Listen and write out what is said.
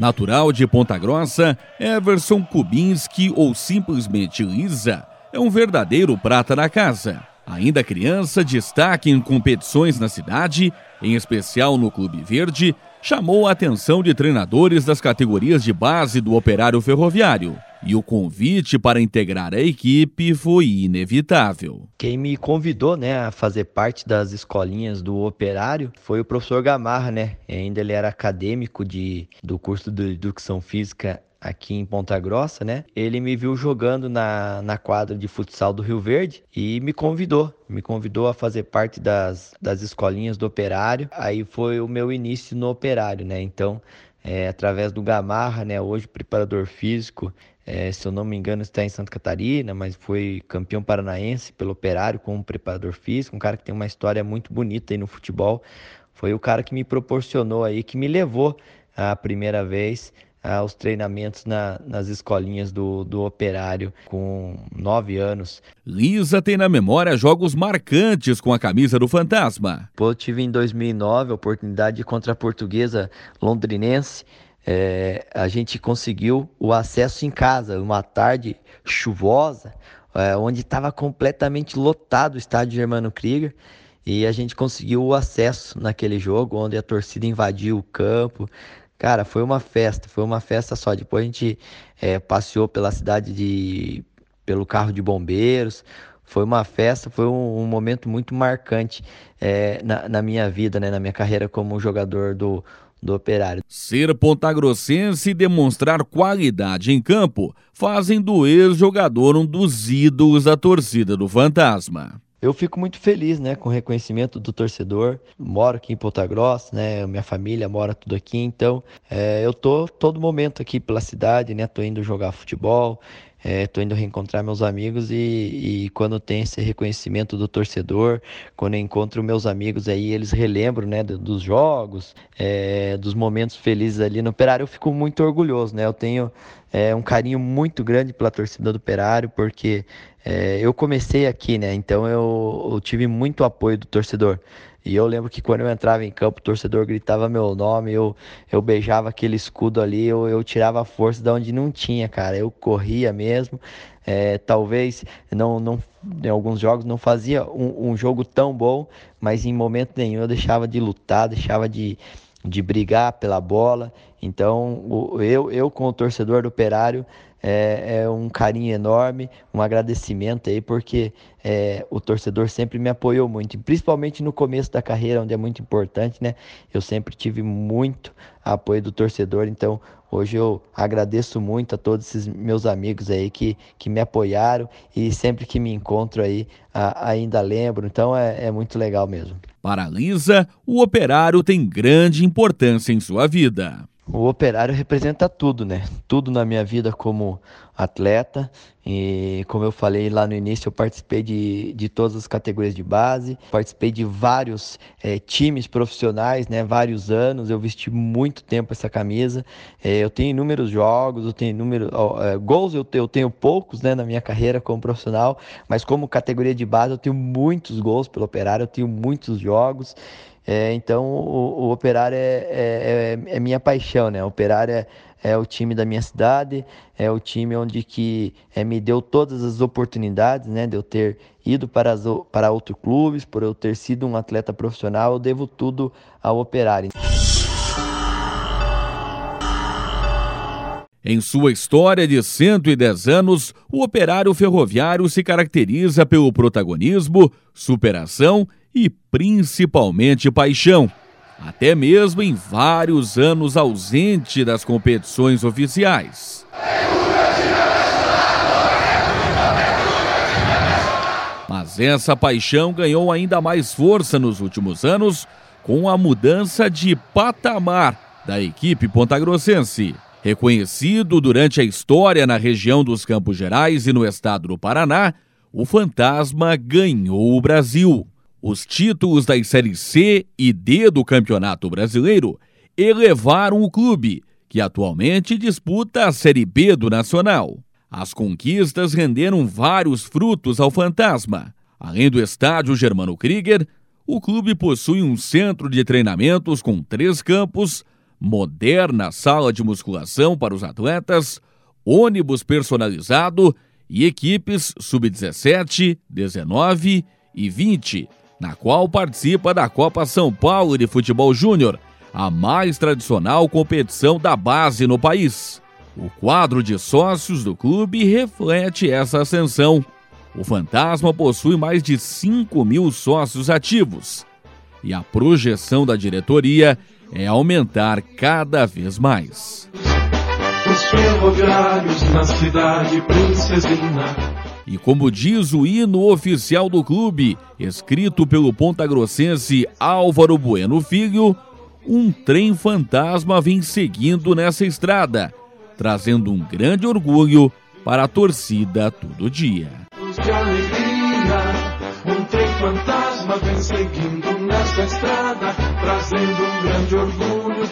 Natural de Ponta Grossa, Everson Kubinski ou simplesmente Lisa é um verdadeiro prata na casa. Ainda criança, destaque em competições na cidade, em especial no Clube Verde, chamou a atenção de treinadores das categorias de base do Operário Ferroviário. E o convite para integrar a equipe foi inevitável. Quem me convidou, né, a fazer parte das escolinhas do Operário foi o professor Gamarra, né? ainda ele era acadêmico de, do curso de Educação Física aqui em Ponta Grossa, né? Ele me viu jogando na, na quadra de futsal do Rio Verde e me convidou, me convidou a fazer parte das, das escolinhas do Operário. Aí foi o meu início no Operário, né? Então, é, através do Gamarra, né? Hoje preparador físico, é, se eu não me engano está em Santa Catarina, mas foi campeão paranaense pelo Operário como preparador físico, um cara que tem uma história muito bonita aí no futebol. Foi o cara que me proporcionou aí, que me levou a primeira vez aos treinamentos na, nas escolinhas do, do operário com nove anos. Lisa tem na memória jogos marcantes com a camisa do Fantasma. Eu tive em 2009 a oportunidade contra a portuguesa londrinense. É, a gente conseguiu o acesso em casa, uma tarde chuvosa, é, onde estava completamente lotado o estádio Germano Krieger. E a gente conseguiu o acesso naquele jogo, onde a torcida invadiu o campo. Cara, foi uma festa, foi uma festa só. Depois a gente é, passeou pela cidade de. pelo carro de bombeiros. Foi uma festa, foi um, um momento muito marcante é, na, na, minha vida, né, na minha carreira como jogador do, do Operário. Ser pontagrossense e demonstrar qualidade em campo fazem do ex-jogador um dos ídolos da torcida do Fantasma. Eu fico muito feliz, né, com o reconhecimento do torcedor. Moro aqui em Ponta Grossa, né, minha família mora tudo aqui, então é, eu tô todo momento aqui pela cidade, né, tô indo jogar futebol, é, tô indo reencontrar meus amigos e, e, quando tem esse reconhecimento do torcedor, quando eu encontro meus amigos aí, eles relembram, né, dos jogos, é, dos momentos felizes ali no Operário, eu fico muito orgulhoso, né, eu tenho é, um carinho muito grande pela torcida do Operário, porque é, eu comecei aqui, né? Então eu, eu, tive muito apoio do torcedor. E eu lembro que quando eu entrava em campo, o torcedor gritava meu nome, eu, eu beijava aquele escudo ali, eu, eu tirava força de onde não tinha, cara. Eu corria mesmo. É, talvez não, não, em alguns jogos não fazia um, um jogo tão bom, mas em momento nenhum eu deixava de lutar, deixava de, de brigar pela bola. Então, eu, eu com o torcedor do Operário, é, é, um carinho enorme, um agradecimento aí, porque é, o torcedor sempre me apoiou muito, principalmente no começo da carreira, onde é muito importante, né? Eu sempre tive muito apoio do torcedor, então hoje eu agradeço muito a todos esses meus amigos aí que, que me apoiaram e sempre que me encontro aí a, ainda lembro, então é, é muito legal mesmo. Para Lisa, o operário tem grande importância em sua vida. O operário representa tudo, né? Tudo na minha vida como atleta. E como eu falei lá no início, eu participei de, de todas as categorias de base, participei de vários é, times profissionais, né? Vários anos, eu vesti muito tempo essa camisa. É, eu tenho inúmeros jogos, eu tenho inúmeros é, gols, eu, eu tenho poucos, né? Na minha carreira como profissional, mas como categoria de base, eu tenho muitos gols pelo operário, eu tenho muitos jogos. Então, o, o Operário é, é, é, é, minha paixão, né? O Operário é, é o time da minha cidade, é o time onde que é, me deu todas as oportunidades, né? De eu ter ido para, as, para outros clubes, por eu ter sido um atleta profissional, eu devo tudo ao Operário. Em sua história de 110 anos, o operário ferroviário se caracteriza pelo protagonismo, superação e principalmente paixão, até mesmo em vários anos ausente das competições oficiais. Mas essa paixão ganhou ainda mais força nos últimos anos com a mudança de patamar da equipe pontagrossense. Reconhecido durante a história na região dos Campos Gerais e no estado do Paraná, o Fantasma ganhou o Brasil. Os títulos das séries C e D do Campeonato Brasileiro elevaram o clube, que atualmente disputa a Série B do Nacional. As conquistas renderam vários frutos ao Fantasma. Além do estádio Germano Krieger, o clube possui um centro de treinamentos com três campos, moderna sala de musculação para os atletas, ônibus personalizado e equipes sub-17, 19 e 20, na qual participa da Copa São Paulo de Futebol Júnior, a mais tradicional competição da base no país. O quadro de sócios do clube reflete essa ascensão. O Fantasma possui mais de 5 mil sócios ativos e a projeção da diretoria é aumentar cada vez mais. Os ferroviários na cidade. E como diz o hino oficial do clube, escrito pelo pontagrossense Álvaro Bueno Filho, um trem fantasma vem seguindo nessa estrada, trazendo um grande orgulho para a torcida todo dia. um trem fantasma vem seguindo nessa estrada, trazendo um grande orgulho